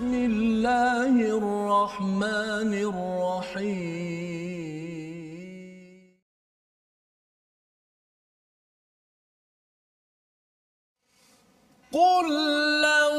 بسم الله الرحمن الرحيم. قل لو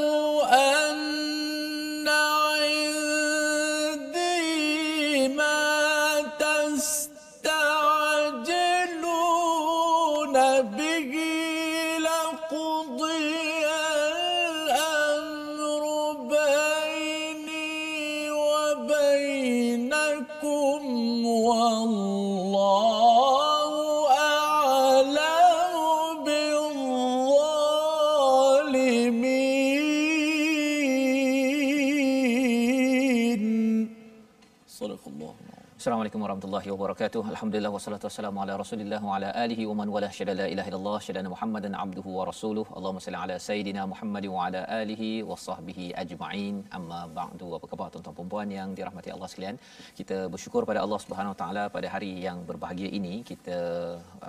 warahmatullahi wabarakatuh. Alhamdulillah wassalatu wassalamu ala Rasulillah wa ala alihi wa man wala syada la ilaha illallah syada Muhammadan abduhu wa rasuluh. Allahumma salli ala sayidina Muhammad wa ala alihi wa sahbihi ajma'in. Amma ba'du. Apa khabar tuan-tuan dan puan yang dirahmati Allah sekalian? Kita bersyukur pada Allah Subhanahu wa taala pada hari yang berbahagia ini kita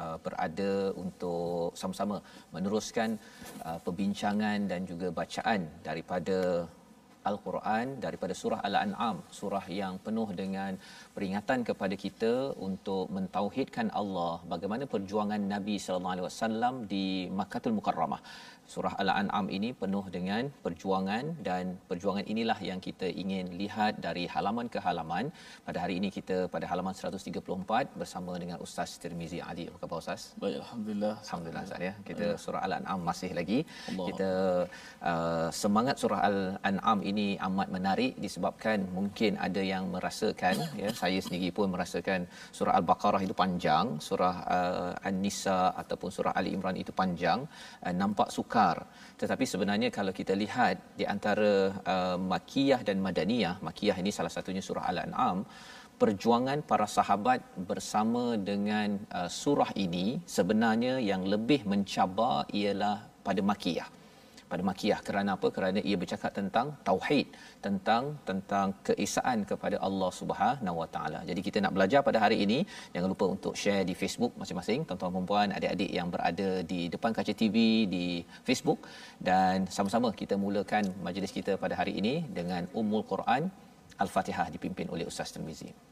uh, berada untuk sama-sama meneruskan uh, perbincangan dan juga bacaan daripada Al-Quran daripada surah Al-An'am, surah yang penuh dengan peringatan kepada kita untuk mentauhidkan Allah, bagaimana perjuangan Nabi sallallahu alaihi wasallam di Makkahul Mukarramah. Surah Al-An'am ini penuh dengan perjuangan dan perjuangan inilah yang kita ingin lihat dari halaman ke halaman. Pada hari ini kita pada halaman 134 bersama dengan Ustaz Tirmizi Ali. Apa khabar Ustaz? Baik, Alhamdulillah. Alhamdulillah Ustaz ya. Kita surah Al-An'am masih lagi. Allah. Kita uh, semangat surah Al-An'am ini amat menarik disebabkan mungkin ada yang merasakan ya saya sendiri pun merasakan surah Al-Baqarah itu panjang, surah uh, An-Nisa ataupun surah Ali Imran itu panjang, uh, nampak sukar. Tetapi sebenarnya kalau kita lihat di antara uh, Makkiyah dan Madaniyah, Makkiyah ini salah satunya surah Al-An'am perjuangan para sahabat bersama dengan uh, surah ini sebenarnya yang lebih mencabar ialah pada Makkiyah pada Makkiyah kerana apa kerana ia bercakap tentang tauhid tentang tentang keesaan kepada Allah Subhanahu Wa Taala. Jadi kita nak belajar pada hari ini jangan lupa untuk share di Facebook masing-masing tuan-tuan dan puan adik-adik yang berada di depan kaca TV di Facebook dan sama-sama kita mulakan majlis kita pada hari ini dengan Ummul Quran Al-Fatihah dipimpin oleh Ustaz Tirmizi.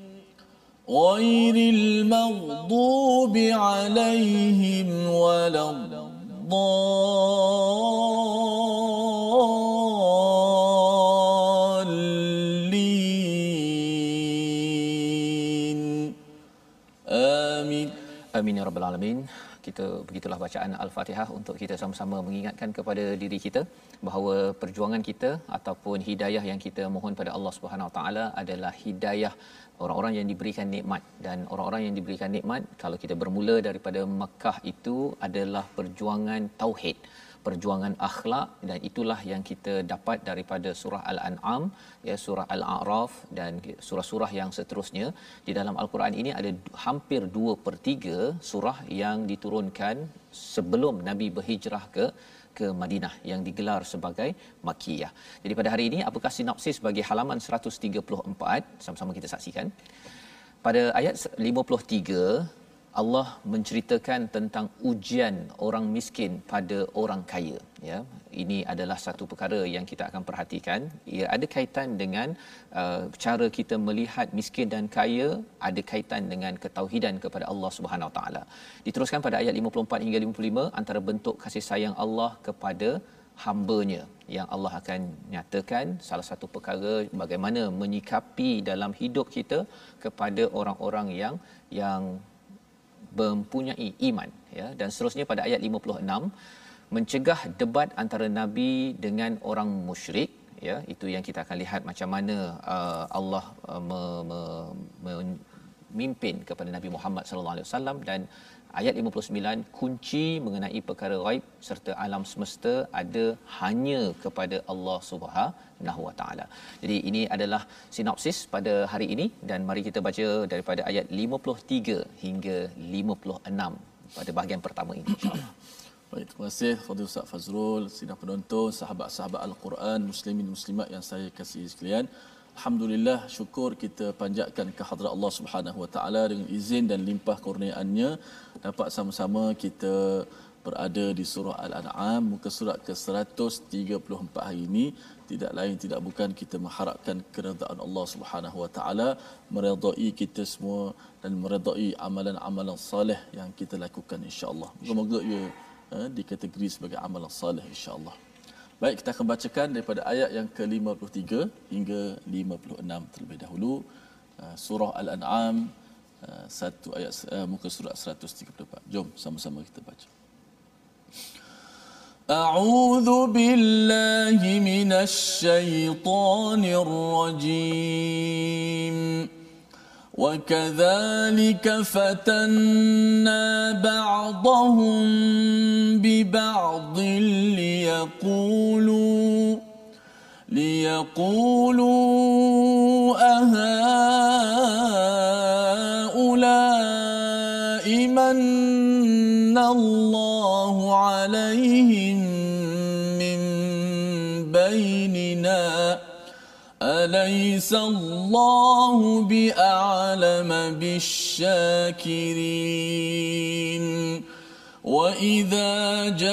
غير المغضوب عليهم ولا الضالين آمين Amin ya rabbal alamin. Kita begitulah bacaan Al-Fatihah untuk kita sama-sama mengingatkan kepada diri kita bahawa perjuangan kita ataupun hidayah yang kita mohon pada Allah Subhanahu Wa Taala adalah hidayah orang-orang yang diberikan nikmat. Dan orang-orang yang diberikan nikmat kalau kita bermula daripada Makkah itu adalah perjuangan tauhid perjuangan akhlak. Dan itulah yang kita dapat daripada surah al-an'am ya surah al-a'raf dan surah-surah yang seterusnya. Di dalam al-Quran ini ada hampir 2 per 3 surah yang diturunkan sebelum nabi berhijrah ke ke Madinah yang digelar sebagai Makkiyah. Jadi pada hari ini apakah sinopsis bagi halaman 134 sama-sama kita saksikan. Pada ayat 53 Allah menceritakan tentang ujian orang miskin pada orang kaya ya. Ini adalah satu perkara yang kita akan perhatikan. Ia ada kaitan dengan uh, cara kita melihat miskin dan kaya ada kaitan dengan ketauhidan kepada Allah Subhanahu Wa taala. Diteruskan pada ayat 54 hingga 55 antara bentuk kasih sayang Allah kepada hambanya yang Allah akan nyatakan salah satu perkara bagaimana menyikapi dalam hidup kita kepada orang-orang yang yang mempunyai iman ya dan seterusnya pada ayat 56 mencegah debat antara nabi dengan orang musyrik ya itu yang kita akan lihat macam mana uh, Allah uh, me, me, memimpin kepada Nabi Muhammad sallallahu alaihi wasallam dan ayat 59 kunci mengenai perkara gaib serta alam semesta ada hanya kepada Allah Subhanahu wa taala. Jadi ini adalah sinopsis pada hari ini dan mari kita baca daripada ayat 53 hingga 56 pada bahagian pertama ini insya-Allah. Baik, terima kasih Fadil Ustaz Fazrul, sidang penonton, sahabat-sahabat Al-Quran, muslimin muslimat yang saya kasih sekalian. Alhamdulillah syukur kita panjatkan ke hadrat Allah Subhanahu Wa Taala dengan izin dan limpah kurniaannya dapat sama-sama kita berada di surah Al-An'am muka surat ke-134 hari ini tidak lain tidak bukan kita mengharapkan keredaan Allah Subhanahu Wa Taala meredai kita semua dan meredai amalan-amalan soleh yang kita lakukan insya-Allah. Moga-moga ia eh, dikategori sebagai amalan soleh insya-Allah. Baik, kita akan bacakan daripada ayat yang ke-53 hingga 56 terlebih dahulu. Uh, surah Al-An'am, uh, satu ayat uh, muka surat 134. Jom sama-sama kita baca. أعوذ بالله من الشيطان الرجيم. وكذلك فتنا بعضهم ببعض ليقولوا ليقولوا أهؤلاء من الله؟ عليهم من بيننا أليس الله بأعلم بالشاكرين وإذا جاءك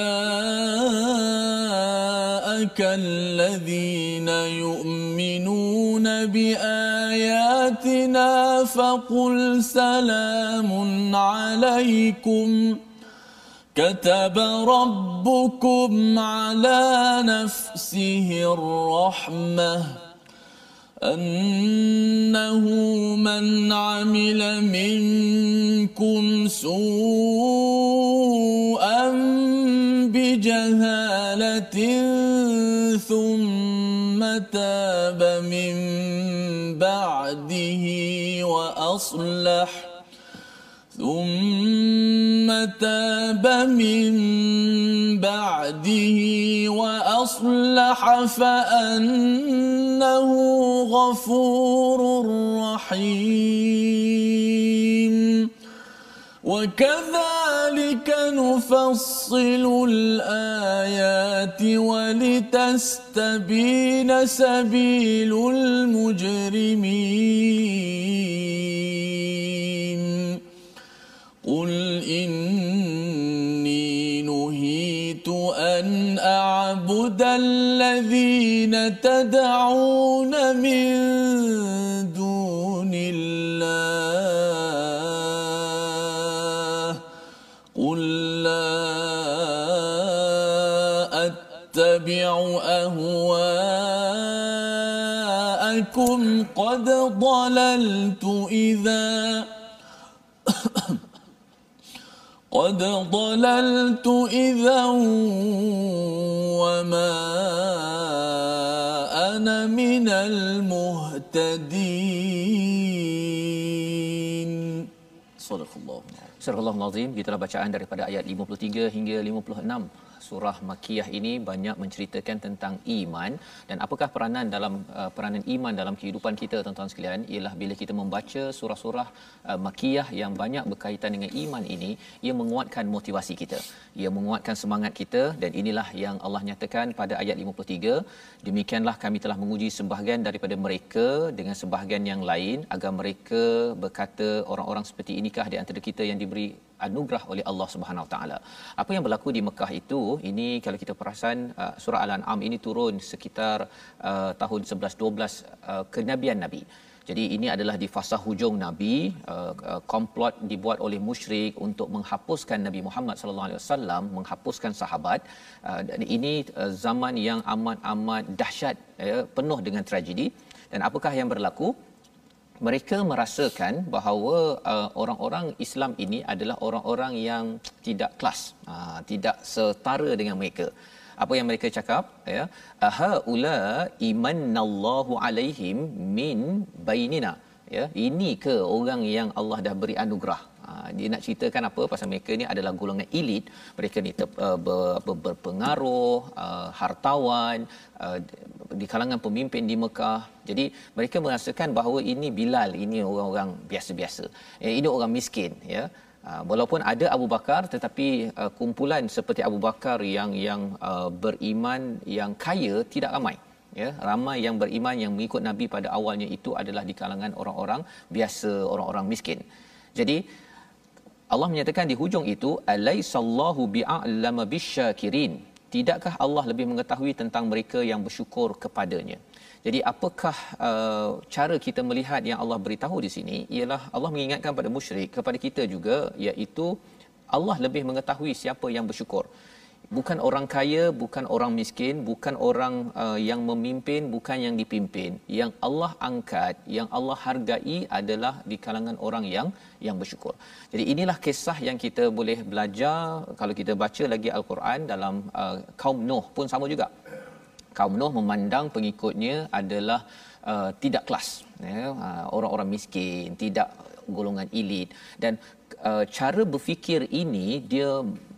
الذين يؤمنون بآياتنا فقل سلام عليكم كتب ربكم على نفسه الرحمة أنه من عمل منكم سوءا بجهالة ثم تاب من بعده وأصلح ثم تاب من بعده وأصلح فأنه غفور رحيم. وكذلك نفصل الآيات ولتستبين سبيل المجرمين. قل إني نهيت أن أعبد الذين تدعون من دون الله قل لا أتبع أهواءكم قد ضللت إذا قد ضللت إذا وما أنا من المهتدين صدق الله Surah Al-Azim, gitulah bacaan daripada ayat 53 hingga 56 surah Makiyah ini banyak menceritakan tentang iman. Dan apakah peranan dalam uh, peranan iman dalam kehidupan kita tuan-tuan sekalian? Ialah bila kita membaca surah-surah uh, Makiyah yang banyak berkaitan dengan iman ini ia menguatkan motivasi kita. Ia menguatkan semangat kita dan inilah yang Allah nyatakan pada ayat 53 demikianlah kami telah menguji sebahagian daripada mereka dengan sebahagian yang lain agar mereka berkata orang-orang seperti inikah di antara kita yang diberi anugerah oleh Allah Subhanahu Wa Taala. Apa yang berlaku di Mekah itu, ini kalau kita perasan uh, surah Al-An'am ini turun sekitar uh, tahun 11 12 uh, kenabian Nabi. Jadi ini adalah di fasa hujung Nabi, uh, uh, komplot dibuat oleh musyrik untuk menghapuskan Nabi Muhammad sallallahu alaihi wasallam, menghapuskan sahabat. Dan ini zaman yang amat-amat dahsyat ya, penuh dengan tragedi. Dan apakah yang berlaku? Mereka merasakan bahawa uh, orang-orang Islam ini adalah orang-orang yang tidak kelas, uh, tidak setara dengan mereka. Apa yang mereka cakap ya, aha ula imanallahu alaihim min bainina. Ya, ini ke orang yang Allah dah beri anugerah. Ha, dia nak ceritakan apa pasal mereka ni adalah golongan elit mereka ni ter, uh, ber, berpengaruh uh, hartawan uh, di kalangan pemimpin di Mekah. Jadi mereka merasakan bahawa ini Bilal ini orang-orang biasa-biasa. Eh, ini orang miskin ya. Uh, walaupun ada Abu Bakar tetapi uh, kumpulan seperti Abu Bakar yang yang uh, beriman yang kaya tidak ramai ya. Ramai yang beriman yang mengikut nabi pada awalnya itu adalah di kalangan orang-orang biasa orang-orang miskin. Jadi Allah menyatakan di hujung itu alaisallahu bi'alama bisyakirin tidakkah Allah lebih mengetahui tentang mereka yang bersyukur kepadanya? Jadi apakah uh, cara kita melihat yang Allah beritahu di sini ialah Allah mengingatkan pada musyrik kepada kita juga iaitu Allah lebih mengetahui siapa yang bersyukur bukan orang kaya bukan orang miskin bukan orang uh, yang memimpin bukan yang dipimpin. Yang Allah angkat yang Allah hargai adalah di kalangan orang yang yang bersyukur. Jadi inilah kisah yang kita boleh belajar kalau kita baca lagi al-Quran dalam uh, kaum Nuh pun sama juga. Kaum Nuh memandang pengikutnya adalah uh, tidak kelas ya uh, orang-orang miskin tidak golongan elit. Dan uh, cara berfikir ini dia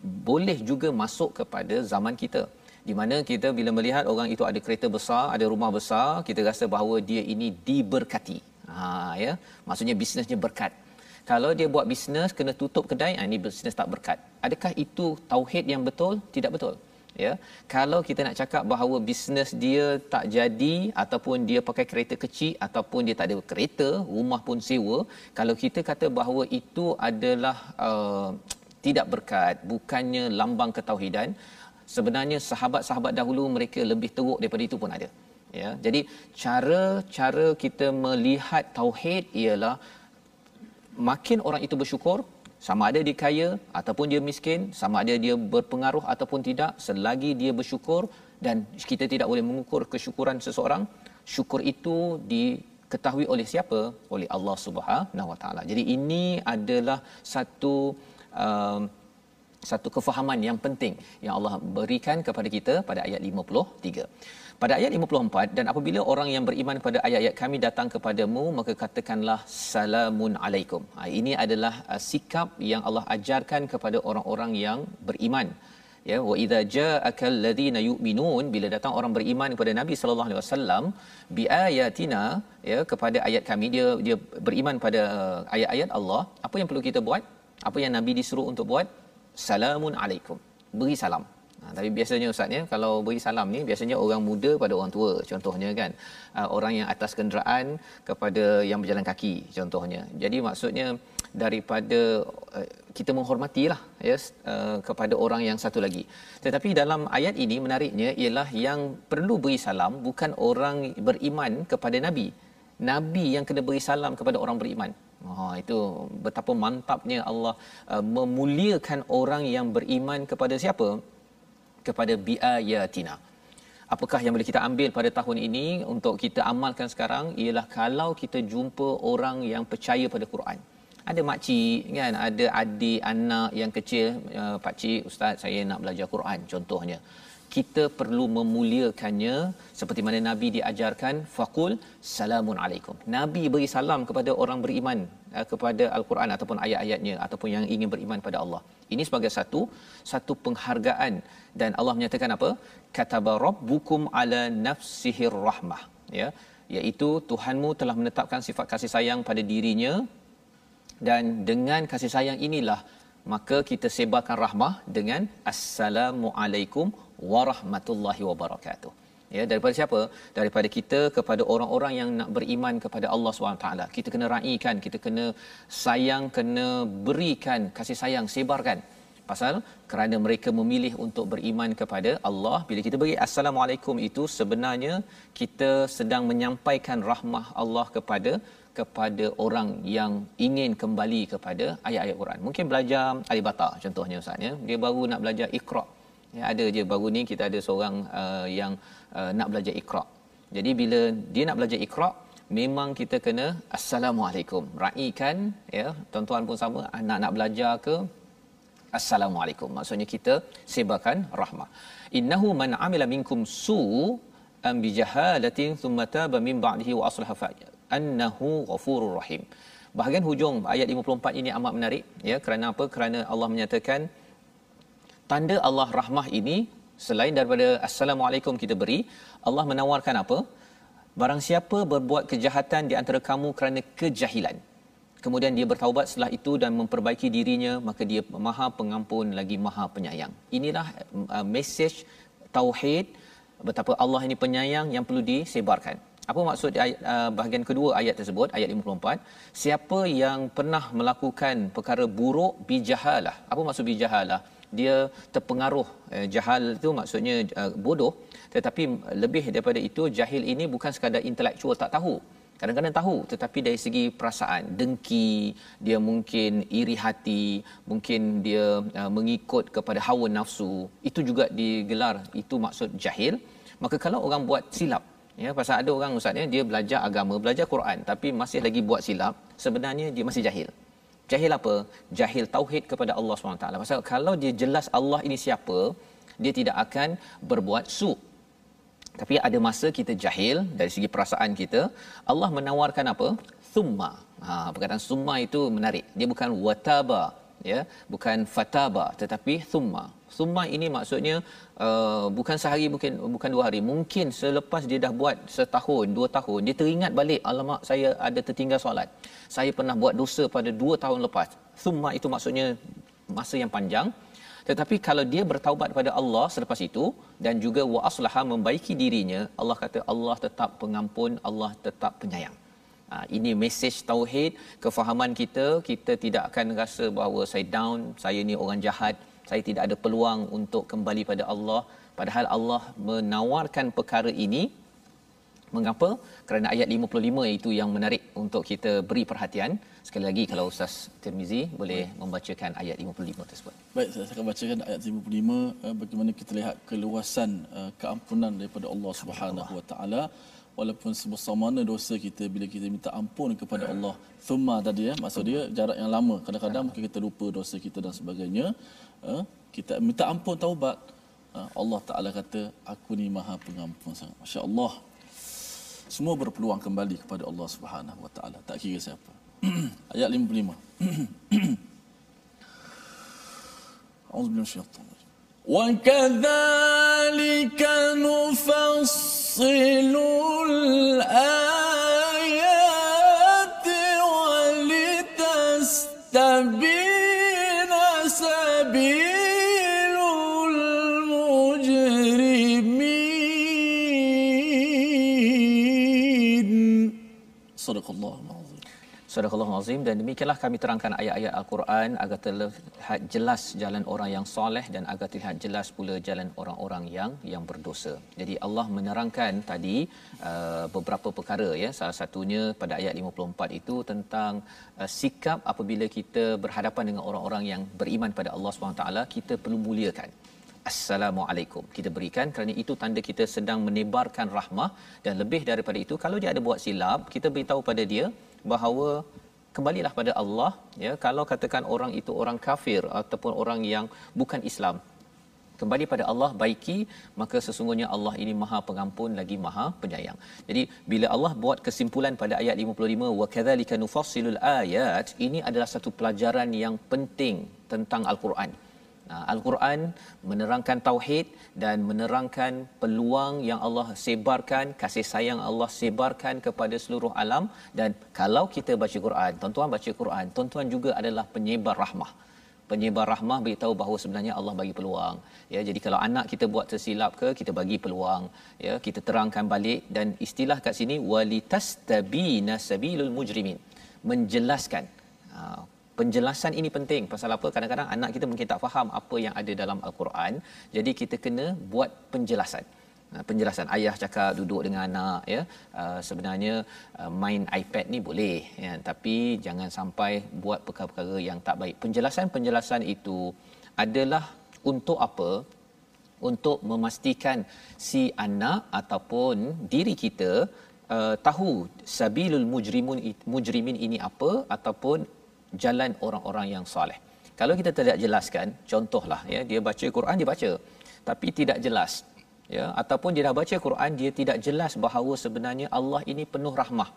boleh juga masuk kepada zaman kita di mana kita bila melihat orang itu ada kereta besar, ada rumah besar, kita rasa bahawa dia ini diberkati. Ha ya, maksudnya bisnesnya berkat. Kalau dia buat bisnes kena tutup kedai, ha, ini bisnes tak berkat. Adakah itu tauhid yang betul? Tidak betul ya kalau kita nak cakap bahawa bisnes dia tak jadi ataupun dia pakai kereta kecil ataupun dia tak ada kereta rumah pun sewa kalau kita kata bahawa itu adalah uh, tidak berkat bukannya lambang ketauhidan sebenarnya sahabat-sahabat dahulu mereka lebih teruk daripada itu pun ada. Ya jadi cara cara kita melihat tauhid ialah makin orang itu bersyukur sama ada dia kaya ataupun dia miskin sama ada dia berpengaruh ataupun tidak selagi dia bersyukur dan kita tidak boleh mengukur kesyukuran seseorang syukur itu diketahui oleh siapa? Oleh Allah Subhanahu Wa Taala. Jadi ini adalah satu um, satu kefahaman yang penting yang Allah berikan kepada kita pada ayat 53 pada ayat 54 dan apabila orang yang beriman kepada ayat-ayat kami datang kepadamu maka katakanlah salamun alaikum. Ha, ini adalah uh, sikap yang Allah ajarkan kepada orang-orang yang beriman. Ya wa idza ja'aka alladhina yu'minun bila datang orang beriman kepada Nabi sallallahu alaihi wasallam bi ayatina ya kepada ayat kami dia dia beriman pada uh, ayat-ayat Allah apa yang perlu kita buat apa yang Nabi disuruh untuk buat salamun alaikum beri salam Ha, tapi biasanya ustaz ya kalau beri salam ni biasanya orang muda pada orang tua contohnya kan uh, orang yang atas kenderaan kepada yang berjalan kaki contohnya. Jadi maksudnya daripada uh, kita menghormatilah ya uh, kepada orang yang satu lagi. Tetapi dalam ayat ini menariknya ialah yang perlu beri salam bukan orang beriman kepada nabi. Nabi yang kena beri salam kepada orang beriman. Ha itu betapa mantapnya Allah uh, memuliakan orang yang beriman kepada siapa? kepada biayatina. Apakah yang boleh kita ambil pada tahun ini untuk kita amalkan sekarang ialah kalau kita jumpa orang yang percaya pada Quran. Ada mak cik kan, ada adik anak yang kecil, uh, pak cik, ustaz saya nak belajar Quran contohnya. Kita perlu memuliakannya seperti mana Nabi diajarkan faqul salamun alaikum. Nabi beri salam kepada orang beriman uh, kepada Al-Quran ataupun ayat-ayatnya ataupun yang ingin beriman pada Allah. Ini sebagai satu satu penghargaan dan Allah menyatakan apa kataba rabbukum ala nafsihir rahmah ya iaitu Tuhanmu telah menetapkan sifat kasih sayang pada dirinya dan dengan kasih sayang inilah maka kita sebarkan rahmah dengan assalamu alaikum warahmatullahi wabarakatuh ya daripada siapa daripada kita kepada orang-orang yang nak beriman kepada Allah SWT kita kena raikan kita kena sayang kena berikan kasih sayang sebarkan pasal kerana mereka memilih untuk beriman kepada Allah bila kita beri assalamualaikum itu sebenarnya kita sedang menyampaikan rahmah Allah kepada kepada orang yang ingin kembali kepada ayat-ayat Quran. Mungkin belajar alibata contohnya Ustaz ya. Dia baru nak belajar Iqra. Ya ada je baru ni kita ada seorang uh, yang uh, nak belajar Iqra. Jadi bila dia nak belajar Iqra memang kita kena assalamualaikum. Raikan ya tuan-tuan pun sama anak nak belajar ke assalamualaikum. Maksudnya kita sebarkan rahmah. Innahu man amila minkum su am bijahalatin thumma taba min ba'dihi wa aslaha fa annahu ghafurur rahim. Bahagian hujung ayat 54 ini amat menarik ya kerana apa? Kerana Allah menyatakan tanda Allah rahmah ini selain daripada assalamualaikum kita beri, Allah menawarkan apa? Barang siapa berbuat kejahatan di antara kamu kerana kejahilan, kemudian dia bertaubat setelah itu dan memperbaiki dirinya, maka dia Maha Pengampun lagi Maha Penyayang. Inilah uh, message tauhid betapa Allah ini penyayang yang perlu disebarkan. Apa maksud ayat, uh, bahagian kedua ayat tersebut ayat 54? Siapa yang pernah melakukan perkara buruk bijahalah. Apa maksud bijahalah? Dia terpengaruh uh, jahal itu maksudnya uh, bodoh. Tetapi lebih daripada itu jahil ini bukan sekadar intelektual tak tahu. Kadang-kadang tahu tetapi dari segi perasaan dengki dia mungkin iri hati mungkin dia uh, mengikut kepada hawa nafsu itu juga digelar. Itu maksud jahil. Maka kalau orang buat silap ya pasal ada orang ustaz ya dia belajar agama belajar Quran tapi masih lagi buat silap sebenarnya dia masih jahil jahil apa? Jahil tauhid kepada Allah SWT pasal kalau dia jelas Allah ini siapa dia tidak akan berbuat su. Tapi ada masa kita jahil dari segi perasaan kita Allah menawarkan apa? Thumma. Ha perkataan summa itu menarik. Dia bukan wataba ya. Bukan fataba tetapi thumma thumma ini maksudnya uh, bukan sehari mungkin bukan dua hari. Mungkin selepas dia dah buat setahun dua tahun dia teringat balik alamak saya ada tertinggal solat. Saya pernah buat dosa pada dua tahun lepas. Thumma itu maksudnya masa yang panjang. Tetapi kalau dia bertaubat kepada Allah selepas itu dan juga wa aslaha membaiki dirinya, Allah kata Allah tetap pengampun, Allah tetap penyayang. Ha, ini mesej tauhid, kefahaman kita, kita tidak akan rasa bahawa saya down, saya ni orang jahat, saya tidak ada peluang untuk kembali pada Allah. Padahal Allah menawarkan perkara ini Mengapa? Kerana ayat 55 itu yang menarik untuk kita beri perhatian. Sekali lagi kalau Ustaz Tirmizi boleh membacakan ayat 55 tersebut. Baik, saya akan bacakan ayat 55 eh, bagaimana kita lihat keluasan eh, keampunan daripada Allah Subhanahu Wa Taala walaupun sebesar mana dosa kita bila kita minta ampun kepada Allah thumma tadi ya maksud dia jarak yang lama kadang-kadang mungkin kita lupa dosa kita dan sebagainya eh, kita minta ampun taubat Allah Taala kata aku ni maha pengampun sangat masya-Allah semua berpeluang kembali kepada Allah Subhanahu Wa Taala tak kira siapa ayat 55 Auzubillahi minasyaitanir وكذلك نفصل الآيات Sadaqallahul azim. Sadaqallah. Dan demikianlah kami terangkan ayat-ayat Al-Quran agar terlihat jelas jalan orang yang soleh dan agar terlihat jelas pula jalan orang-orang yang yang berdosa. Jadi Allah menerangkan tadi uh, beberapa perkara. ya Salah satunya pada ayat 54 itu tentang uh, sikap apabila kita berhadapan dengan orang-orang yang beriman pada Allah SWT, kita perlu muliakan. Assalamualaikum. Kita berikan kerana itu tanda kita sedang menebarkan rahmah dan lebih daripada itu kalau dia ada buat silap kita beritahu pada dia bahawa kembalilah pada Allah ya kalau katakan orang itu orang kafir ataupun orang yang bukan Islam kembali pada Allah baiki maka sesungguhnya Allah ini Maha Pengampun lagi Maha Penyayang. Jadi bila Allah buat kesimpulan pada ayat 55 wa kadzalika nufassilul ayat ini adalah satu pelajaran yang penting tentang al-Quran. Al-Quran menerangkan tauhid dan menerangkan peluang yang Allah sebarkan, kasih sayang Allah sebarkan kepada seluruh alam dan kalau kita baca Quran, tuan-tuan baca Quran, tuan-tuan juga adalah penyebar rahmah. Penyebar rahmah beritahu bahawa sebenarnya Allah bagi peluang. Ya, jadi kalau anak kita buat tersilap ke, kita bagi peluang. Ya, kita terangkan balik dan istilah kat sini walitastabina sabilul mujrimin. Menjelaskan ha, penjelasan ini penting. Pasal apa? Kadang-kadang anak kita mungkin tak faham apa yang ada dalam al-Quran. Jadi kita kena buat penjelasan. Penjelasan ayah cakap duduk dengan anak ya. Uh, sebenarnya uh, main iPad ni boleh ya. Tapi jangan sampai buat perkara-perkara yang tak baik. Penjelasan-penjelasan itu adalah untuk apa? Untuk memastikan si anak ataupun diri kita uh, tahu sabilul mujrimun mujrimin ini apa ataupun jalan orang-orang yang soleh. Kalau kita tidak jelaskan, contohlah ya dia baca Quran dia baca tapi tidak jelas ya ataupun dia dah baca Quran dia tidak jelas bahawa sebenarnya Allah ini penuh rahmah.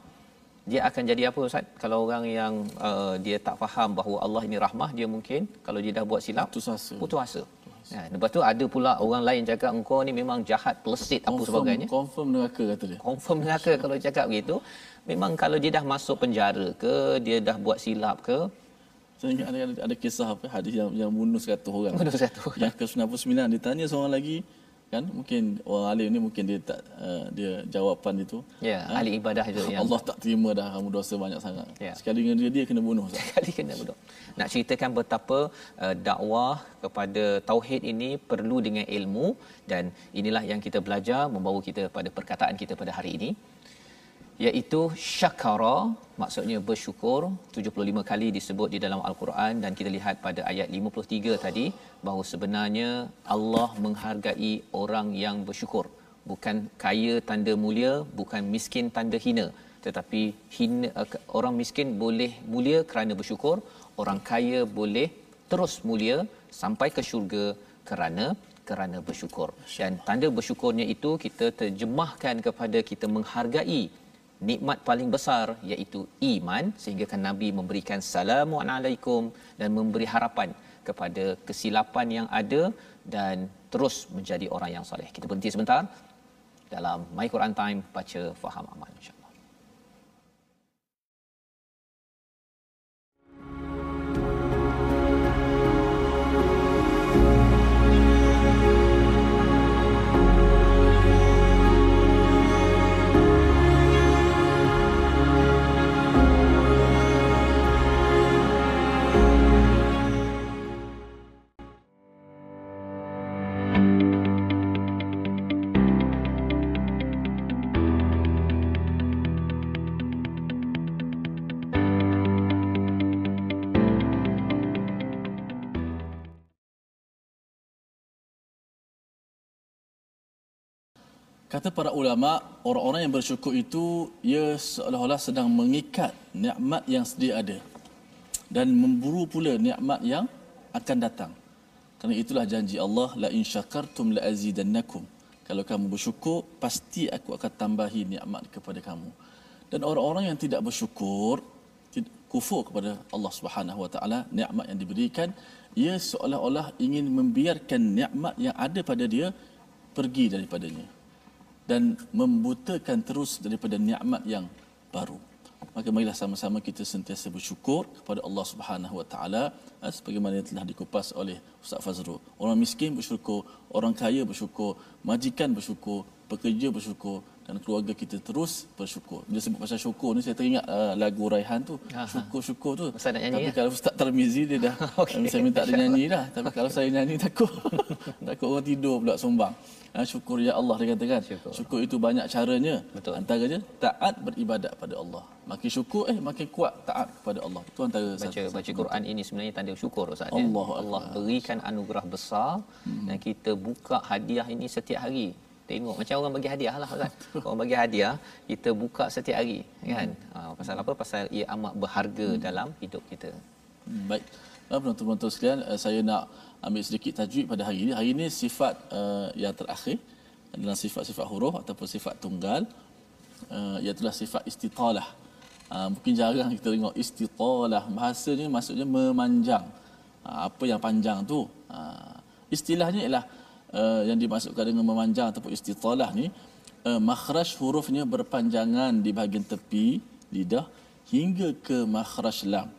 Dia akan jadi apa ustaz? Kalau orang yang uh, dia tak faham bahawa Allah ini rahmah dia mungkin kalau dia dah buat silap putus asa. Putus asa. Ya, lepas tu ada pula orang lain cakap engkau ni memang jahat, pelesit apa sebagainya. Confirm neraka kata dia. Confirm neraka kalau cakap begitu. Memang kalau dia dah masuk penjara ke, dia dah buat silap ke, ingat ada, ada, ada kisah apa hadis yang yang bunuh 100 orang. Bunuh 100 orang. Yang ke-99 ditanya seorang lagi kan mungkin orang alim ni mungkin dia tak uh, dia jawapan itu ya ha? ahli ibadah itu yang Allah tak terima dah kamu dosa banyak sangat ya. sekali dengan dia dia kena bunuh sekali kena bunuh nak ceritakan betapa uh, dakwah kepada tauhid ini perlu dengan ilmu dan inilah yang kita belajar membawa kita pada perkataan kita pada hari ini iaitu syakara maksudnya bersyukur 75 kali disebut di dalam al-Quran dan kita lihat pada ayat 53 tadi bahawa sebenarnya Allah menghargai orang yang bersyukur. Bukan kaya tanda mulia bukan miskin tanda hina. Tetapi hina, uh, orang miskin boleh mulia kerana bersyukur orang kaya boleh terus mulia sampai ke syurga kerana kerana bersyukur. Dan tanda bersyukurnya itu kita terjemahkan kepada kita menghargai nikmat paling besar iaitu iman sehingga kan nabi memberikan salamu alaikum dan memberi harapan kepada kesilapan yang ada dan terus menjadi orang yang soleh. Kita berhenti sebentar dalam My Quran Time baca faham amal insya Kata para ulama, orang-orang yang bersyukur itu ia seolah-olah sedang mengikat nikmat yang sedia ada dan memburu pula nikmat yang akan datang. Kerana itulah janji Allah, la in syakartum la azidannakum. Kalau kamu bersyukur, pasti aku akan tambahi nikmat kepada kamu. Dan orang-orang yang tidak bersyukur, kufur kepada Allah Subhanahu Wa Taala, nikmat yang diberikan, ia seolah-olah ingin membiarkan nikmat yang ada pada dia pergi daripadanya dan membutakan terus daripada nikmat yang baru. Maka marilah sama-sama kita sentiasa bersyukur kepada Allah Subhanahu Wa Taala sebagaimana yang telah dikupas oleh Ustaz Fazrul. Orang miskin bersyukur, orang kaya bersyukur, majikan bersyukur, pekerja bersyukur dan keluarga kita terus bersyukur. Bila sebut pasal syukur ni saya teringat uh, lagu Raihan tu. Syukur-syukur tu. Ustaz nak nyanyi Tapi ya? kalau Ustaz Tarmizi dia dah okay. saya minta dia nyanyi dah. Tapi kalau saya nyanyi takut takut orang tidur pula sombang. Ha, syukur ya Allah dia katakan. Syukur. syukur itu banyak caranya. Betul. Antaranya taat beribadat pada Allah. Makin syukur eh makin kuat taat kepada Allah. Itu antara baca satu, baca satu Quran ini sebenarnya tanda syukur Ustaz ya. Allah, Allah berikan anugerah besar hmm. dan kita buka hadiah ini setiap hari. Tengok macam orang bagi hadiah lah kan. Orang bagi hadiah kita buka setiap hari kan. Hmm. Ha, pasal apa? Pasal ia amat berharga hmm. dalam hidup kita. Hmm, baik. Penonton-penonton sekalian, eh, saya nak ambil sedikit tajwid pada hari ini. Hari ini sifat uh, yang terakhir adalah sifat-sifat huruf ataupun sifat tunggal. Uh, iaitu sifat istitalah. Uh, mungkin jarang kita tengok istitalah. Bahasanya maksudnya memanjang. Uh, apa yang panjang tu? Uh, istilahnya ialah uh, yang dimasukkan dengan memanjang ataupun istitalah ni uh, makhraj hurufnya berpanjangan di bahagian tepi lidah hingga ke makhraj lam.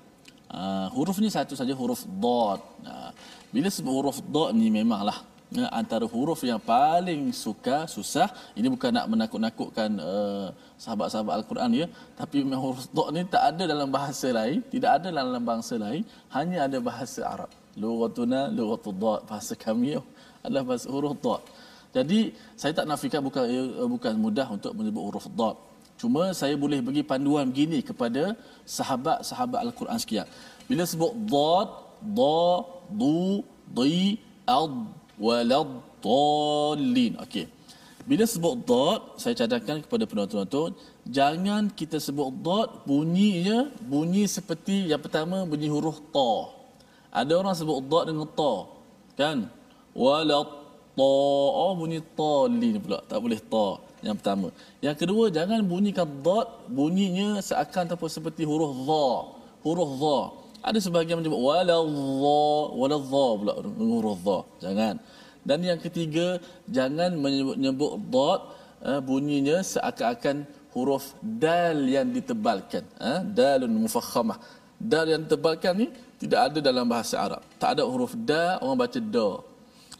Uh, huruf ni satu saja huruf dad. Uh, bila sebut huruf dad ni memanglah uh, antara huruf yang paling suka susah. Ini bukan nak menakut-nakutkan uh, sahabat-sahabat al-Quran ya, tapi memang huruf dad ni tak ada dalam bahasa lain, tidak ada dalam bangsa lain, hanya ada bahasa Arab. Lughatuna lughatud dad bahasa kami adalah bahasa huruf dad. Jadi saya tak nafikan bukan uh, bukan mudah untuk menyebut huruf dad. Cuma saya boleh bagi panduan begini kepada sahabat-sahabat Al-Quran sekian. Bila sebut dad, da, du, di, ad, walad, dallin. Okey. Bila sebut dot, saya cadangkan kepada penonton-penonton, jangan kita sebut dot bunyinya bunyi seperti yang pertama bunyi huruf ta. Ada orang sebut dot dengan ta. Kan? Wala ta oh, bunyi ta lin pula. Tak boleh ta yang pertama. Yang kedua, jangan bunyikan dot bunyinya seakan ataupun seperti huruf dha. Huruf dha. Ada sebahagian menyebut wala dha, wala dha pula huruf dha. Jangan. Dan yang ketiga, jangan menyebut dot uh, bunyinya seakan-akan huruf dal yang ditebalkan. Uh, dalun mufakhamah. Dal yang ditebalkan ni tidak ada dalam bahasa Arab. Tak ada huruf da, orang baca da.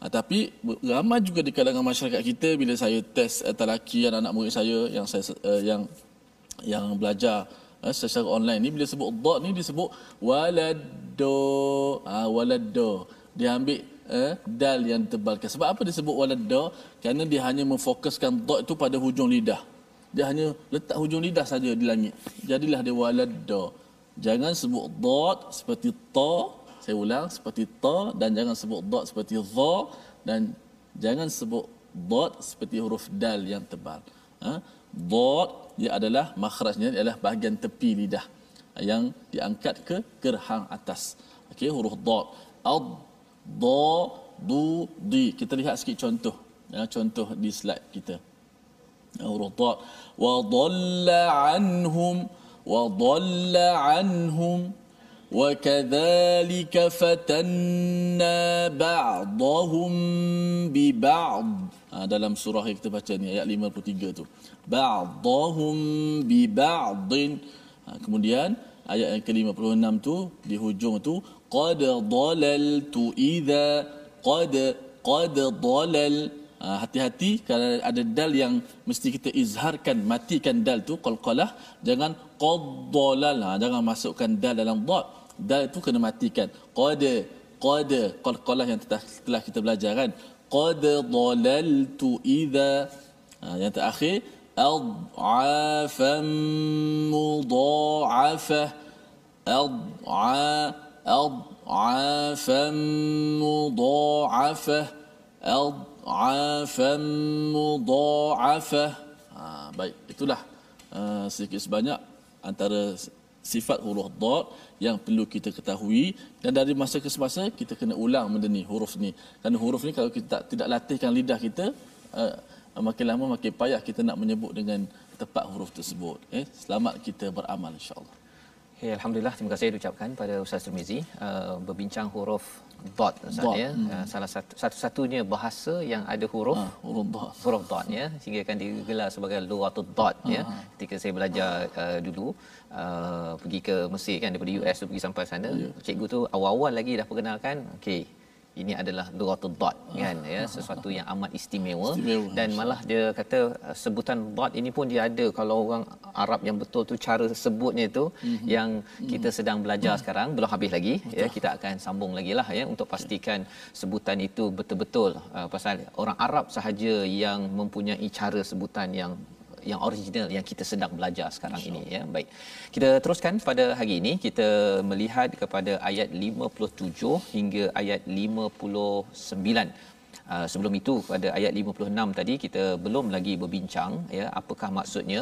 Uh, tapi ramai juga di kalangan masyarakat kita bila saya test uh, talaki anak-anak murid saya yang saya uh, yang yang belajar uh, secara online ni bila sebut dot ni disebut walado uh, walado dia ambil eh, dal yang tebalkan. Sebab apa disebut walada? Kerana dia hanya memfokuskan dot itu pada hujung lidah. Dia hanya letak hujung lidah saja di langit. Jadilah dia walada. Jangan sebut dot seperti ta. Saya ulang seperti ta dan jangan sebut dot seperti za dan jangan sebut dot seperti huruf dal yang tebal. Ha? Dot dia adalah makhrajnya adalah bahagian tepi lidah yang diangkat ke gerhang atas. Okey huruf dot. Ad do du di kita lihat sikit contoh ya contoh di slide kita huruf ta wa dhalla anhum wa dhalla anhum fatanna ba'dahum bi ba'd ha, dalam surah yang kita baca ni ayat 53 tu. ba'dahum bi ba'din kemudian ayat yang ke-56 tu di hujung tu qad dalaltu idza qad qad dalal Ah, hati-hati kalau ada dal yang mesti kita izharkan matikan dal tu qalqalah jangan qaddalal. Ha, jangan masukkan dal dalam dad dal tu kena matikan. Qad qad qalqalah yang telah, telah kita belajar kan. Qad dalaltu idza ha, ah, yang terakhir adafam mudafa adaa adafam mudafa adaa afan mudha'afah. Ha, baik, itulah uh, sedikit sebanyak antara sifat huruf dot yang perlu kita ketahui. Dan dari masa ke semasa kita kena ulang benda ni huruf ni. Kerana huruf ni kalau kita tak, tidak latihkan lidah kita uh, uh makin lama makin payah kita nak menyebut dengan tepat huruf tersebut. Eh, selamat kita beramal insyaAllah. Hey, Alhamdulillah, terima kasih diucapkan pada Ustaz Termizi uh, berbincang huruf dot Ustaz ya. Hmm. Uh, salah satu satu-satunya bahasa yang ada huruf ha, huruf dot. Huruf dot ya, sehingga akan digelar sebagai lughatul dot ha. ya. Ketika saya belajar uh, dulu uh, pergi ke Mesir kan daripada US tu pergi sampai sana, ya. cikgu tu awal-awal lagi dah perkenalkan, okey, ini adalah duratul dot kan ya sesuatu yang amat istimewa, istimewa dan malah dia kata uh, sebutan dot ini pun dia ada kalau orang Arab yang betul tu cara sebutnya itu mm-hmm. yang kita mhm. sedang belajar mm-hmm. sekarang belum habis lagi betul. ya kita akan sambung lagi lah ya untuk pastikan sebutan itu betul-betul uh, pasal orang Arab sahaja yang mempunyai cara sebutan yang yang original yang kita sedang belajar sekarang ini ya. Baik. Kita teruskan pada hari ini. Kita melihat kepada ayat 57 hingga ayat 59 Uh, sebelum itu pada ayat 56 tadi kita belum lagi berbincang ya apakah maksudnya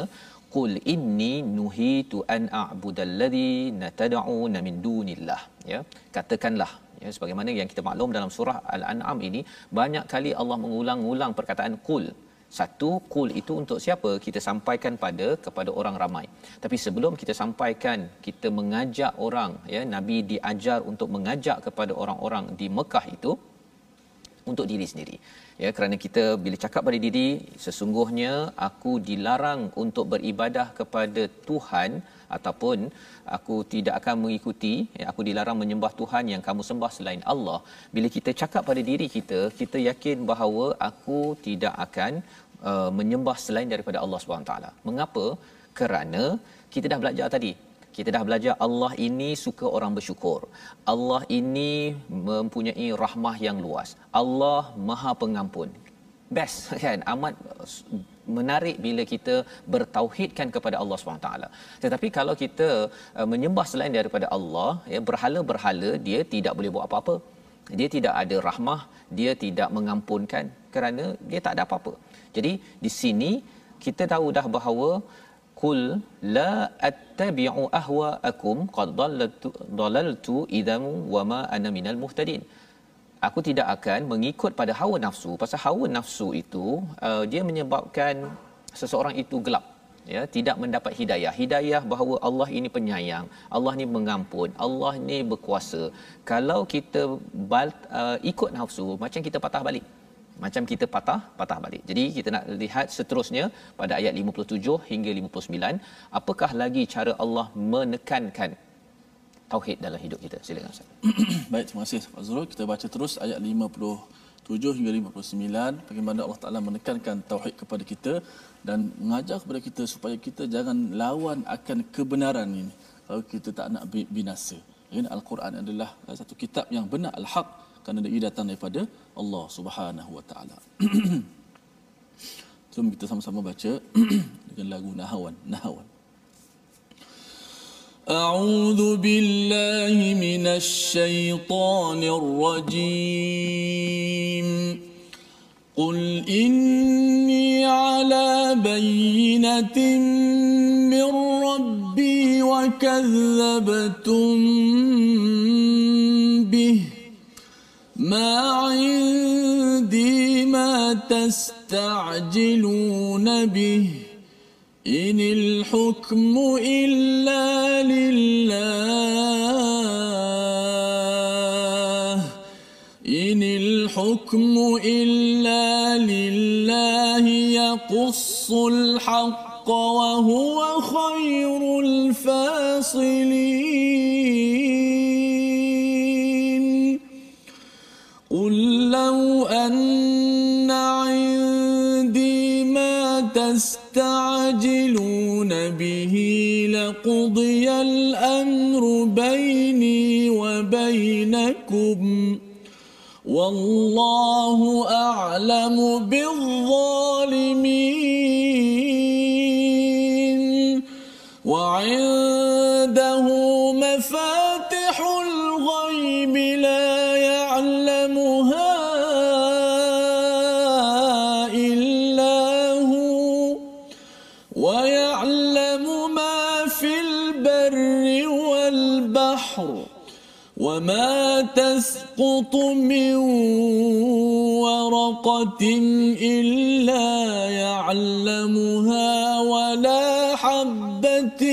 qul inni nuhitu an a'budallazi natad'una min dunillah. Ya katakanlah ya sebagaimana yang kita maklum dalam surah al-an'am ini banyak kali Allah mengulang-ulang perkataan qul satu kul itu untuk siapa? Kita sampaikan pada kepada orang ramai. Tapi sebelum kita sampaikan, kita mengajak orang, ya, Nabi diajar untuk mengajak kepada orang-orang di Mekah itu untuk diri sendiri. Ya, kerana kita bila cakap pada diri, sesungguhnya aku dilarang untuk beribadah kepada Tuhan ataupun aku tidak akan mengikuti ya, aku dilarang menyembah Tuhan yang kamu sembah selain Allah bila kita cakap pada diri kita kita yakin bahawa aku tidak akan uh, menyembah selain daripada Allah Subhanahu taala mengapa kerana kita dah belajar tadi kita dah belajar Allah ini suka orang bersyukur. Allah ini mempunyai rahmah yang luas. Allah Maha Pengampun. best kan amat menarik bila kita bertauhidkan kepada Allah SWT. Tetapi kalau kita uh, menyembah selain daripada Allah, ya berhala-berhala dia tidak boleh buat apa-apa. Dia tidak ada rahmah, dia tidak mengampunkan kerana dia tak ada apa-apa. Jadi di sini kita tahu dah bahawa kul la attabi'u ahwa'akum qad dallatu dalaltu idzam wa ma ana minal muhtadin aku tidak akan mengikut pada hawa nafsu. Pasal hawa nafsu itu uh, dia menyebabkan seseorang itu gelap ya tidak mendapat hidayah. Hidayah bahawa Allah ini penyayang Allah ni mengampun Allah ni berkuasa. Kalau kita bal, uh, ikut nafsu macam kita patah balik. Macam kita patah patah balik. Jadi kita nak lihat seterusnya pada ayat 57 hingga 59 apakah lagi cara Allah menekankan tauhid dalam hidup kita. Silakan Ustaz. Baik, terima kasih Fazrul. Kita baca terus ayat 57 hingga 59 bagaimana Allah Taala menekankan tauhid kepada kita dan mengajar kepada kita supaya kita jangan lawan akan kebenaran ini. Kalau kita tak nak binasa. Al-Quran adalah satu kitab yang benar al-haq kerana dia datang daripada Allah Subhanahu wa taala. Jom kita sama-sama baca dengan lagu Nahawan, Nahawan. أعوذ بالله من الشيطان الرجيم. قل إني على بينة من ربي وكذبتم به. ما عندي ما تستعجلون به. إن الحكم إلا لله. إن الحكم إلا لله يقص الحق وهو خير الفاصلين. تستعجلون به لقضي الأمر بيني وبينكم والله أعلم بالظالمين. وعنده تسقط من ورقة إلا يعلمها ولا حبة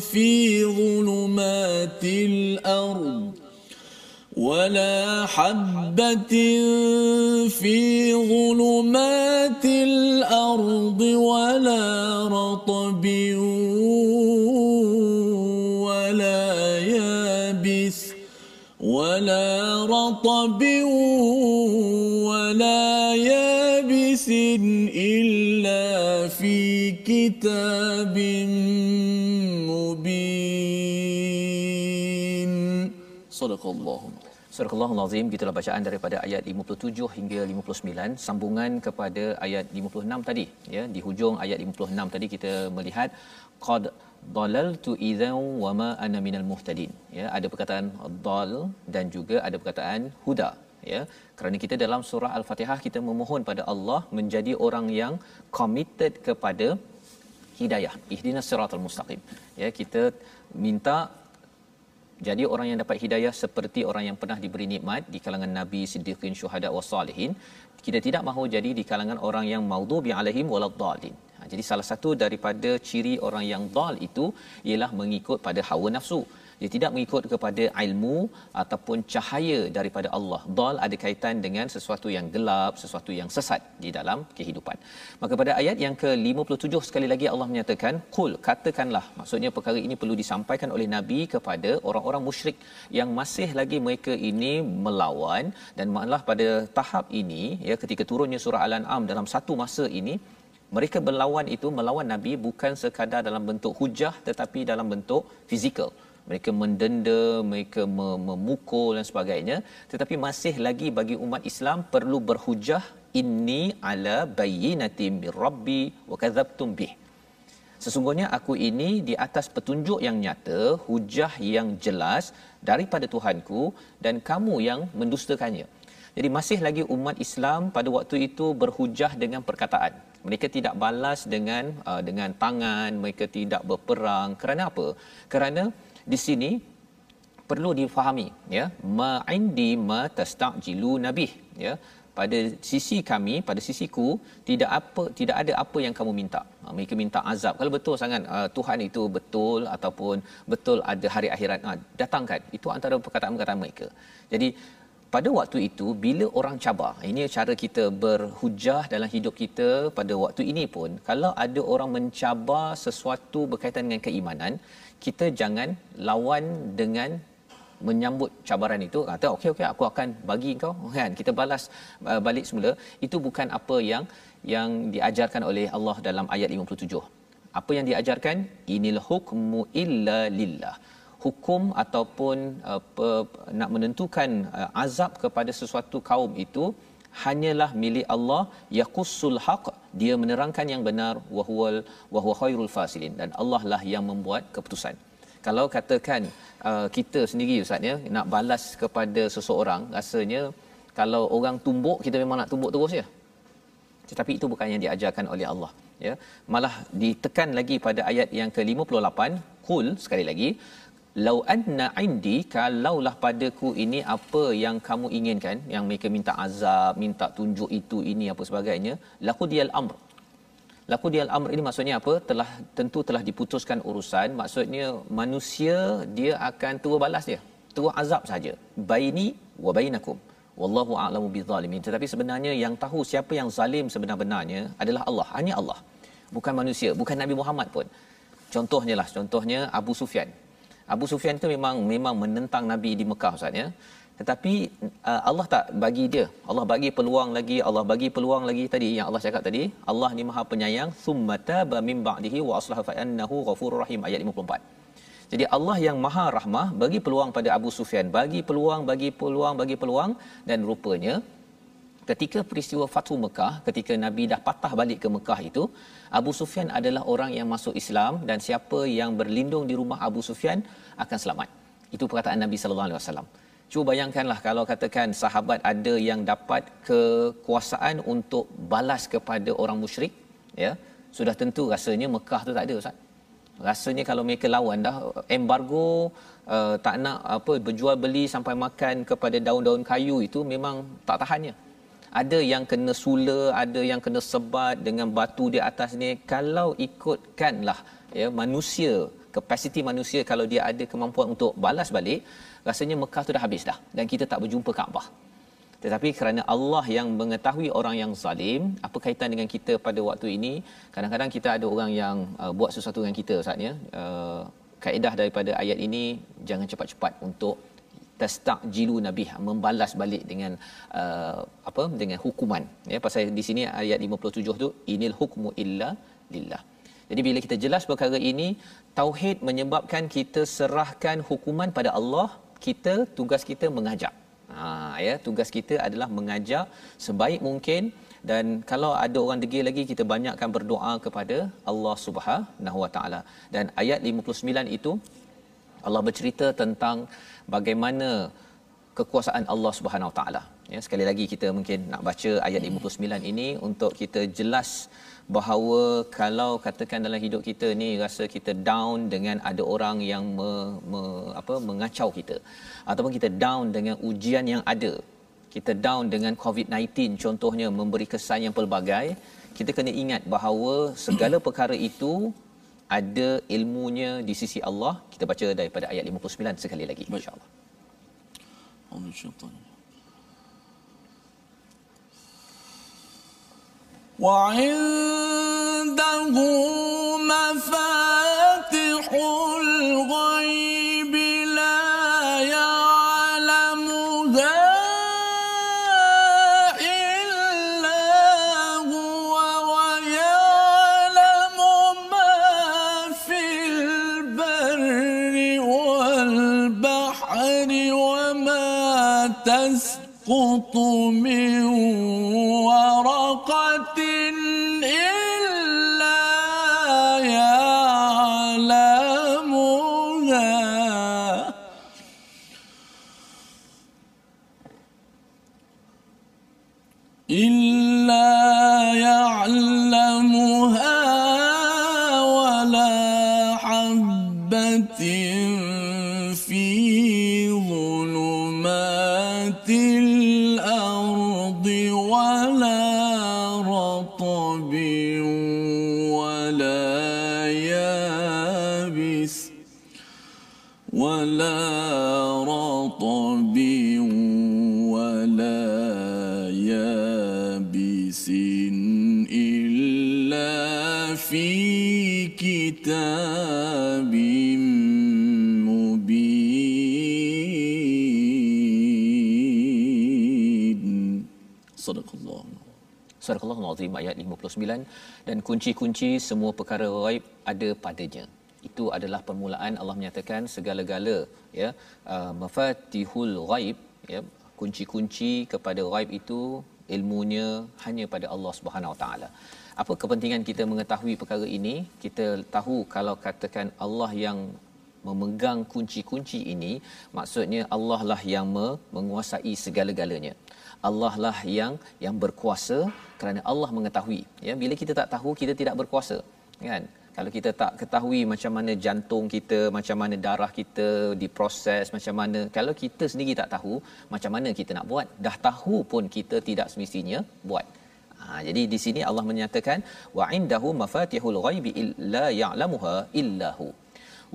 في ظلمات الأرض ولا حبة في ظلمات الأرض ولا رطب ولا رطب ولا يابس إلا في كتاب مبين صدق الله Surah Al-Azim gitulah bacaan daripada ayat 57 hingga 59 sambungan kepada ayat 56 tadi ya di hujung ayat 56 tadi kita melihat qad dalaltu idzan wa ma ana minal muhtadin. Ya ada perkataan dal dan juga ada perkataan huda. Ya kerana kita dalam surah al-fatihah kita memohon pada Allah menjadi orang yang committed kepada hidayah ihdinas siratal mustaqim. Ya kita minta jadi orang yang dapat hidayah seperti orang yang pernah diberi nikmat di kalangan nabi siddiqin syuhada wasalihin kita tidak mahu jadi di kalangan orang yang maudhubi alaihim waladdallin jadi salah satu daripada ciri orang yang dal itu ialah mengikut pada hawa nafsu. Dia tidak mengikut kepada ilmu ataupun cahaya daripada Allah. Dal ada kaitan dengan sesuatu yang gelap, sesuatu yang sesat di dalam kehidupan. Maka pada ayat yang ke-57 sekali lagi Allah menyatakan, "Qul katakanlah." Maksudnya perkara ini perlu disampaikan oleh nabi kepada orang-orang musyrik yang masih lagi mereka ini melawan dan malah pada tahap ini ya ketika turunnya surah Al-An'am dalam satu masa ini mereka berlawan itu melawan nabi bukan sekadar dalam bentuk hujah tetapi dalam bentuk fizikal mereka mendenda mereka memukul dan sebagainya tetapi masih lagi bagi umat Islam perlu berhujah inni ala bayyinatin mir rabbi wa kadzabtum bih Sesungguhnya aku ini di atas petunjuk yang nyata, hujah yang jelas daripada Tuhanku dan kamu yang mendustakannya. Jadi masih lagi umat Islam pada waktu itu berhujah dengan perkataan. Mereka tidak balas dengan uh, dengan tangan, mereka tidak berperang. Kerana apa? Kerana di sini perlu difahami ya. Ma indi ma tastajilu nabi ya. Pada sisi kami pada sisiku tidak apa tidak ada apa yang kamu minta. Ha, mereka minta azab. Kalau betul sangat uh, Tuhan itu betul ataupun betul ada hari akhirat uh, datangkan. Itu antara perkataan-perkataan mereka. Jadi pada waktu itu bila orang cabar ini cara kita berhujah dalam hidup kita pada waktu ini pun kalau ada orang mencabar sesuatu berkaitan dengan keimanan kita jangan lawan dengan menyambut cabaran itu. Kata okey okey aku akan bagi kau kan kita balas uh, balik semula. Itu bukan apa yang yang diajarkan oleh Allah dalam ayat 57 apa yang diajarkan? Inil hukmu illa lillah hukum ataupun uh, nak menentukan uh, azab kepada sesuatu kaum itu hanyalah milik Allah yaqussul haq dia menerangkan yang benar wa huwal wa huwa khairul fasilin. Dan Allah lah yang membuat keputusan. Kalau katakan uh, kita sendiri ustaz ya nak balas kepada seseorang rasanya kalau orang tumbuk kita memang nak tumbuk terus ya? Tetapi itu bukan yang diajarkan oleh Allah ya. Malah ditekan lagi pada ayat yang ke-58 qul sekali lagi lau anna indi kalaulah padaku ini apa yang kamu inginkan yang mereka minta azab minta tunjuk itu ini apa sebagainya laqudiyal amr Laku dia al-amr ini maksudnya apa? Telah tentu telah diputuskan urusan. Maksudnya manusia dia akan terus balas dia. Terus azab saja. Baini wa bainakum. Wallahu a'lamu bizzalimin. Tetapi sebenarnya yang tahu siapa yang zalim sebenar-benarnya adalah Allah. Hanya Allah. Bukan manusia, bukan Nabi Muhammad pun. Contohnya lah, contohnya Abu Sufyan. Abu Sufyan itu memang memang menentang Nabi di Mekah Ustaz ya. Tetapi uh, Allah tak bagi dia. Allah bagi peluang lagi Allah bagi peluang lagi tadi yang Allah cakap tadi. Allah ni Maha penyayang. Summata ba min ba'dihi wa aslaha fa annahu ghafurur rahim ayat 54 jadi Allah yang Maha rahmah bagi peluang pada Abu Sufyan. Bagi peluang bagi peluang bagi peluang. Dan rupanya ketika peristiwa Fathu Mekah ketika Nabi dah patah balik ke Mekah itu Abu Sufyan adalah orang yang masuk Islam dan siapa yang berlindung di rumah Abu Sufyan akan selamat itu perkataan Nabi sallallahu alaihi wasallam Cuba bayangkanlah kalau katakan sahabat ada yang dapat kekuasaan untuk balas kepada orang musyrik, ya. Sudah tentu rasanya Mekah tu tak ada Ustaz. Rasanya kalau mereka lawan dah embargo uh, tak nak apa berjual beli sampai makan kepada daun-daun kayu itu memang tak tahannya. Ada yang kena sula, ada yang kena sebat dengan batu di atas ni. Kalau ikutkanlah ya manusia, kapasiti manusia kalau dia ada kemampuan untuk balas balik, rasanya Mekah tu dah habis dah dan kita tak berjumpa Kaabah. Tetapi kerana Allah yang mengetahui orang yang zalim, apa kaitan dengan kita pada waktu ini? Kadang-kadang kita ada orang yang uh, buat sesuatu dengan kita Ustaz ya. Uh, kaedah daripada ayat ini jangan cepat-cepat untuk tastakjilu nabi membalas balik dengan uh, apa dengan hukuman ya pasal di sini ayat 57 tu inil hukmu illa lillah jadi bila kita jelas perkara ini tauhid menyebabkan kita serahkan hukuman pada Allah kita tugas kita mengajak. Ha ya, tugas kita adalah mengajak sebaik mungkin dan kalau ada orang degil lagi kita banyakkan berdoa kepada Allah Subhanahu Wa Taala. Dan ayat 59 itu Allah bercerita tentang bagaimana kekuasaan Allah Subhanahu Wa Taala. Ya, sekali lagi kita mungkin nak baca ayat 59 ini untuk kita jelas bahawa kalau katakan dalam hidup kita ni rasa kita down dengan ada orang yang me, me, apa mengacau kita ataupun kita down dengan ujian yang ada kita down dengan covid-19 contohnya memberi kesan yang pelbagai kita kena ingat bahawa segala perkara itu ada ilmunya di sisi Allah kita baca daripada ayat 59 sekali lagi insyaallah Allah وعنده من رطب ولا يابس ولا في كتاب Surah Al-Azim ayat 59 dan kunci-kunci semua perkara ghaib ada padanya. Itu adalah permulaan Allah menyatakan segala-gala ya uh, mafatihul ghaib ya kunci-kunci kepada ghaib itu ilmunya hanya pada Allah Subhanahu Wa Taala. Apa kepentingan kita mengetahui perkara ini? Kita tahu kalau katakan Allah yang memegang kunci-kunci ini, maksudnya Allah lah yang menguasai segala-galanya. Allah lah yang yang berkuasa kerana Allah mengetahui. Ya, bila kita tak tahu, kita tidak berkuasa. Kan? Kalau kita tak ketahui macam mana jantung kita, macam mana darah kita diproses, macam mana kalau kita sendiri tak tahu, macam mana kita nak buat? Dah tahu pun kita tidak semestinya buat. Ha, jadi di sini Allah menyatakan wa indahu mafatihul ghaibi illa ya'lamuha illahu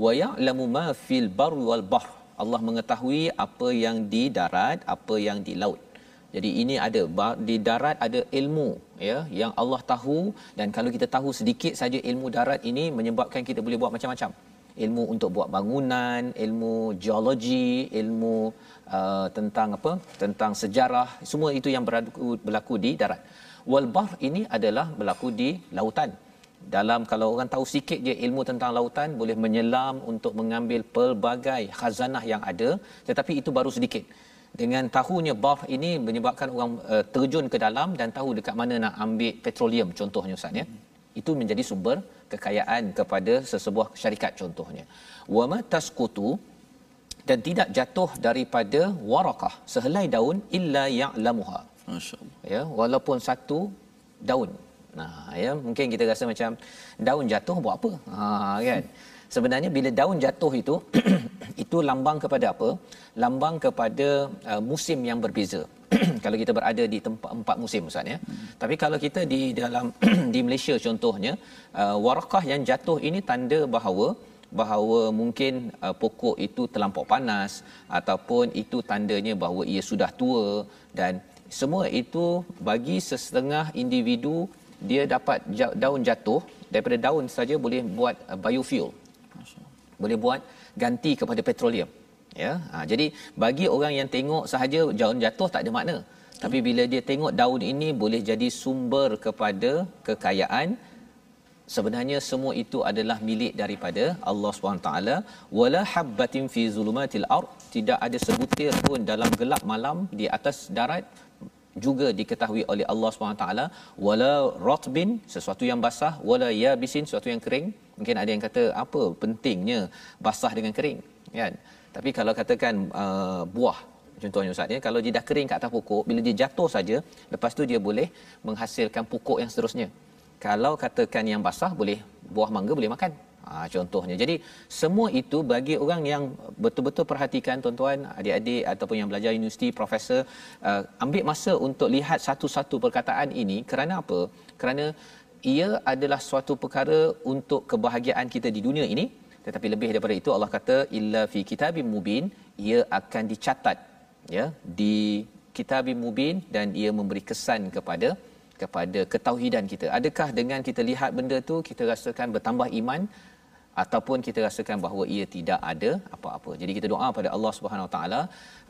wa ya'lamu ma fil barri wal bahr. Allah mengetahui apa yang di darat, apa yang di laut. Jadi ini ada di darat ada ilmu ya yang Allah tahu dan kalau kita tahu sedikit saja ilmu darat ini menyebabkan kita boleh buat macam-macam. Ilmu untuk buat bangunan, ilmu geologi, ilmu uh, tentang apa? Tentang sejarah, semua itu yang berlaku, berlaku di darat. Wal bahr ini adalah berlaku di lautan. Dalam kalau orang tahu sikit je ilmu tentang lautan boleh menyelam untuk mengambil pelbagai khazanah yang ada tetapi itu baru sedikit dengan tahunya bah ini menyebabkan orang uh, terjun ke dalam dan tahu dekat mana nak ambil petroleum contohnya ustaz ya. Itu menjadi sumber kekayaan kepada sesebuah syarikat contohnya. Wama tasqutu dan tidak jatuh daripada warakah sehelai daun illa ya'lamuha. Masyaallah. Ya walaupun satu daun. Nah ya mungkin kita rasa macam daun jatuh buat apa? Ha kan sebenarnya bila daun jatuh itu itu lambang kepada apa? Lambang kepada uh, musim yang berbeza. Kalau kita berada di tempat empat musim ustaz ya. Hmm. tapi kalau kita di dalam di Malaysia contohnya uh, warakah yang jatuh ini tanda bahawa bahawa mungkin uh, pokok itu terlampau panas ataupun itu tandanya bahawa ia sudah tua dan semua itu bagi sesetengah individu dia dapat daun jatuh. Daripada daun saja boleh buat uh, biofuel boleh buat ganti kepada petroleum ya. Ha, jadi bagi orang yang tengok sahaja daun jatuh tak ada makna. Tapi bila dia tengok daun ini boleh jadi sumber kepada kekayaan sebenarnya semua itu adalah milik daripada Allah SWT wala habbatin fi zulumatil ard tidak ada sebutir pun dalam gelap malam di atas darat juga diketahui oleh Allah SWT wala ratbin sesuatu yang basah. Wala yabisin sesuatu yang kering mungkin ada yang kata apa pentingnya basah dengan kering? Kan? Tapi kalau katakan uh, buah contohnya ustaz ya kalau dia dah kering kat atas pokok bila dia jatuh saja lepas tu dia boleh menghasilkan pokok yang seterusnya. Kalau katakan yang basah boleh buah mangga boleh makan. Ha, contohnya. Jadi semua itu bagi orang yang betul-betul perhatikan tuan-tuan, adik-adik ataupun yang belajar universiti, profesor, uh, ambil masa untuk lihat satu-satu perkataan ini. Kerana apa? Kerana ia adalah suatu perkara untuk kebahagiaan kita di dunia ini. Tetapi lebih daripada itu Allah kata illa fi kitabim mubin ia akan dicatat ya di kitabim mubin dan ia memberi kesan kepada kepada ketauhidan kita. Adakah dengan kita lihat benda tu kita rasakan bertambah iman ataupun kita rasakan bahawa ia tidak ada apa-apa. Jadi kita doa pada Allah Subhanahu Wa Taala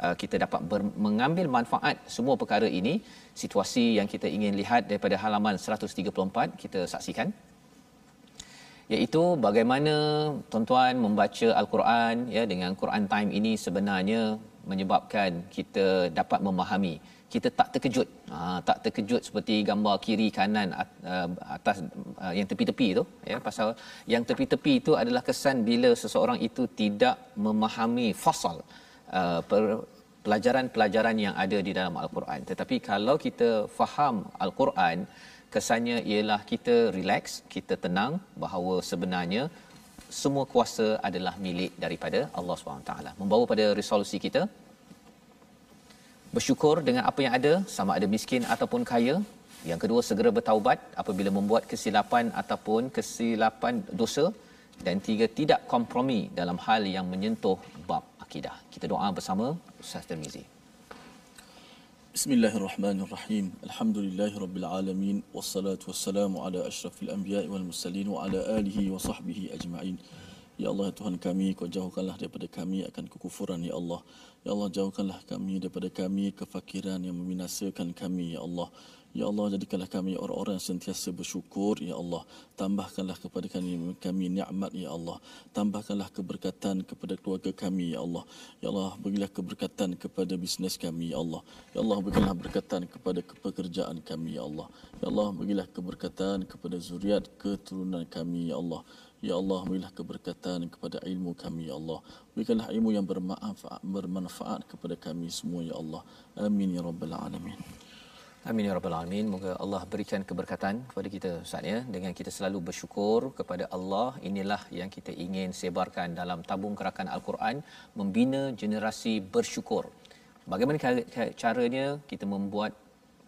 uh, kita dapat ber- mengambil manfaat semua perkara ini. Situasi yang kita ingin lihat daripada halaman 134 kita saksikan. iaitu bagaimana tuan-tuan membaca al-Quran ya dengan Quran time ini sebenarnya menyebabkan kita dapat memahami kita tak terkejut. Ha, tak terkejut seperti gambar kiri kanan uh, atas uh, yang tepi-tepi tu ya pasal yang tepi-tepi itu adalah kesan bila seseorang itu tidak memahami fasal uh, pelajaran-pelajaran yang ada di dalam al-Quran. Tetapi kalau kita faham al-Quran kesannya ialah kita relax kita tenang bahawa sebenarnya semua kuasa adalah milik daripada Allah SWT membawa pada resolusi kita bersyukur dengan apa yang ada sama ada miskin ataupun kaya yang kedua segera bertaubat apabila membuat kesilapan ataupun kesilapan dosa dan tiga tidak kompromi dalam hal yang menyentuh bab akidah kita doa bersama Ustaz Tirmizi Bismillahirrahmanirrahim. Alhamdulillahirabbil alamin wassalatu wassalamu ala asyrafil anbiya'i wal mursalin wa ala alihi wa sahbihi ajma'in. Ya Allah ya Tuhan kami, kau jauhkanlah daripada kami akan kekufuran ya Allah. Ya Allah jauhkanlah kami daripada kami kefakiran yang membinasakan kami ya Allah. Ya Allah jadikanlah kami orang-orang yang sentiasa bersyukur ya Allah. Tambahkanlah kepada kami kami nikmat ya Allah. Tambahkanlah keberkatan kepada keluarga kami ya Allah. Ya Allah berilah keberkatan kepada bisnes kami ya Allah. Ya Allah berilah keberkatan kepada pekerjaan kami ya Allah. Ya Allah berilah keberkatan kepada zuriat keturunan kami ya Allah. Ya Allah, berilah keberkatan kepada ilmu kami, Ya Allah. Berikanlah ilmu yang bermanfaat, bermanfaat kepada kami semua, Ya Allah. Amin, Ya Rabbal Alamin. Amin ya rabbal alamin. Moga Allah berikan keberkatan kepada kita Ustaz ya dengan kita selalu bersyukur kepada Allah. Inilah yang kita ingin sebarkan dalam tabung kerakan Al-Quran membina generasi bersyukur. Bagaimana caranya kita membuat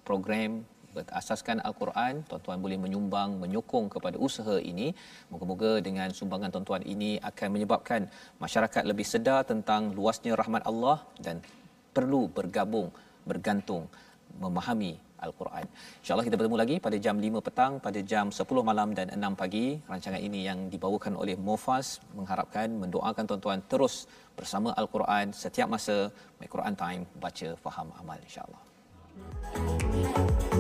program berasaskan Al-Quran, tuan-tuan boleh menyumbang, menyokong kepada usaha ini. Moga-moga dengan sumbangan tuan-tuan ini akan menyebabkan masyarakat lebih sedar tentang luasnya rahmat Allah dan perlu bergabung, bergantung, memahami Al-Quran. InsyaAllah kita bertemu lagi pada jam 5 petang, pada jam 10 malam dan 6 pagi. Rancangan ini yang dibawakan oleh Mofas mengharapkan, mendoakan tuan-tuan terus bersama Al-Quran setiap masa. My Quran Time, baca, faham, amal insyaAllah. Thank you.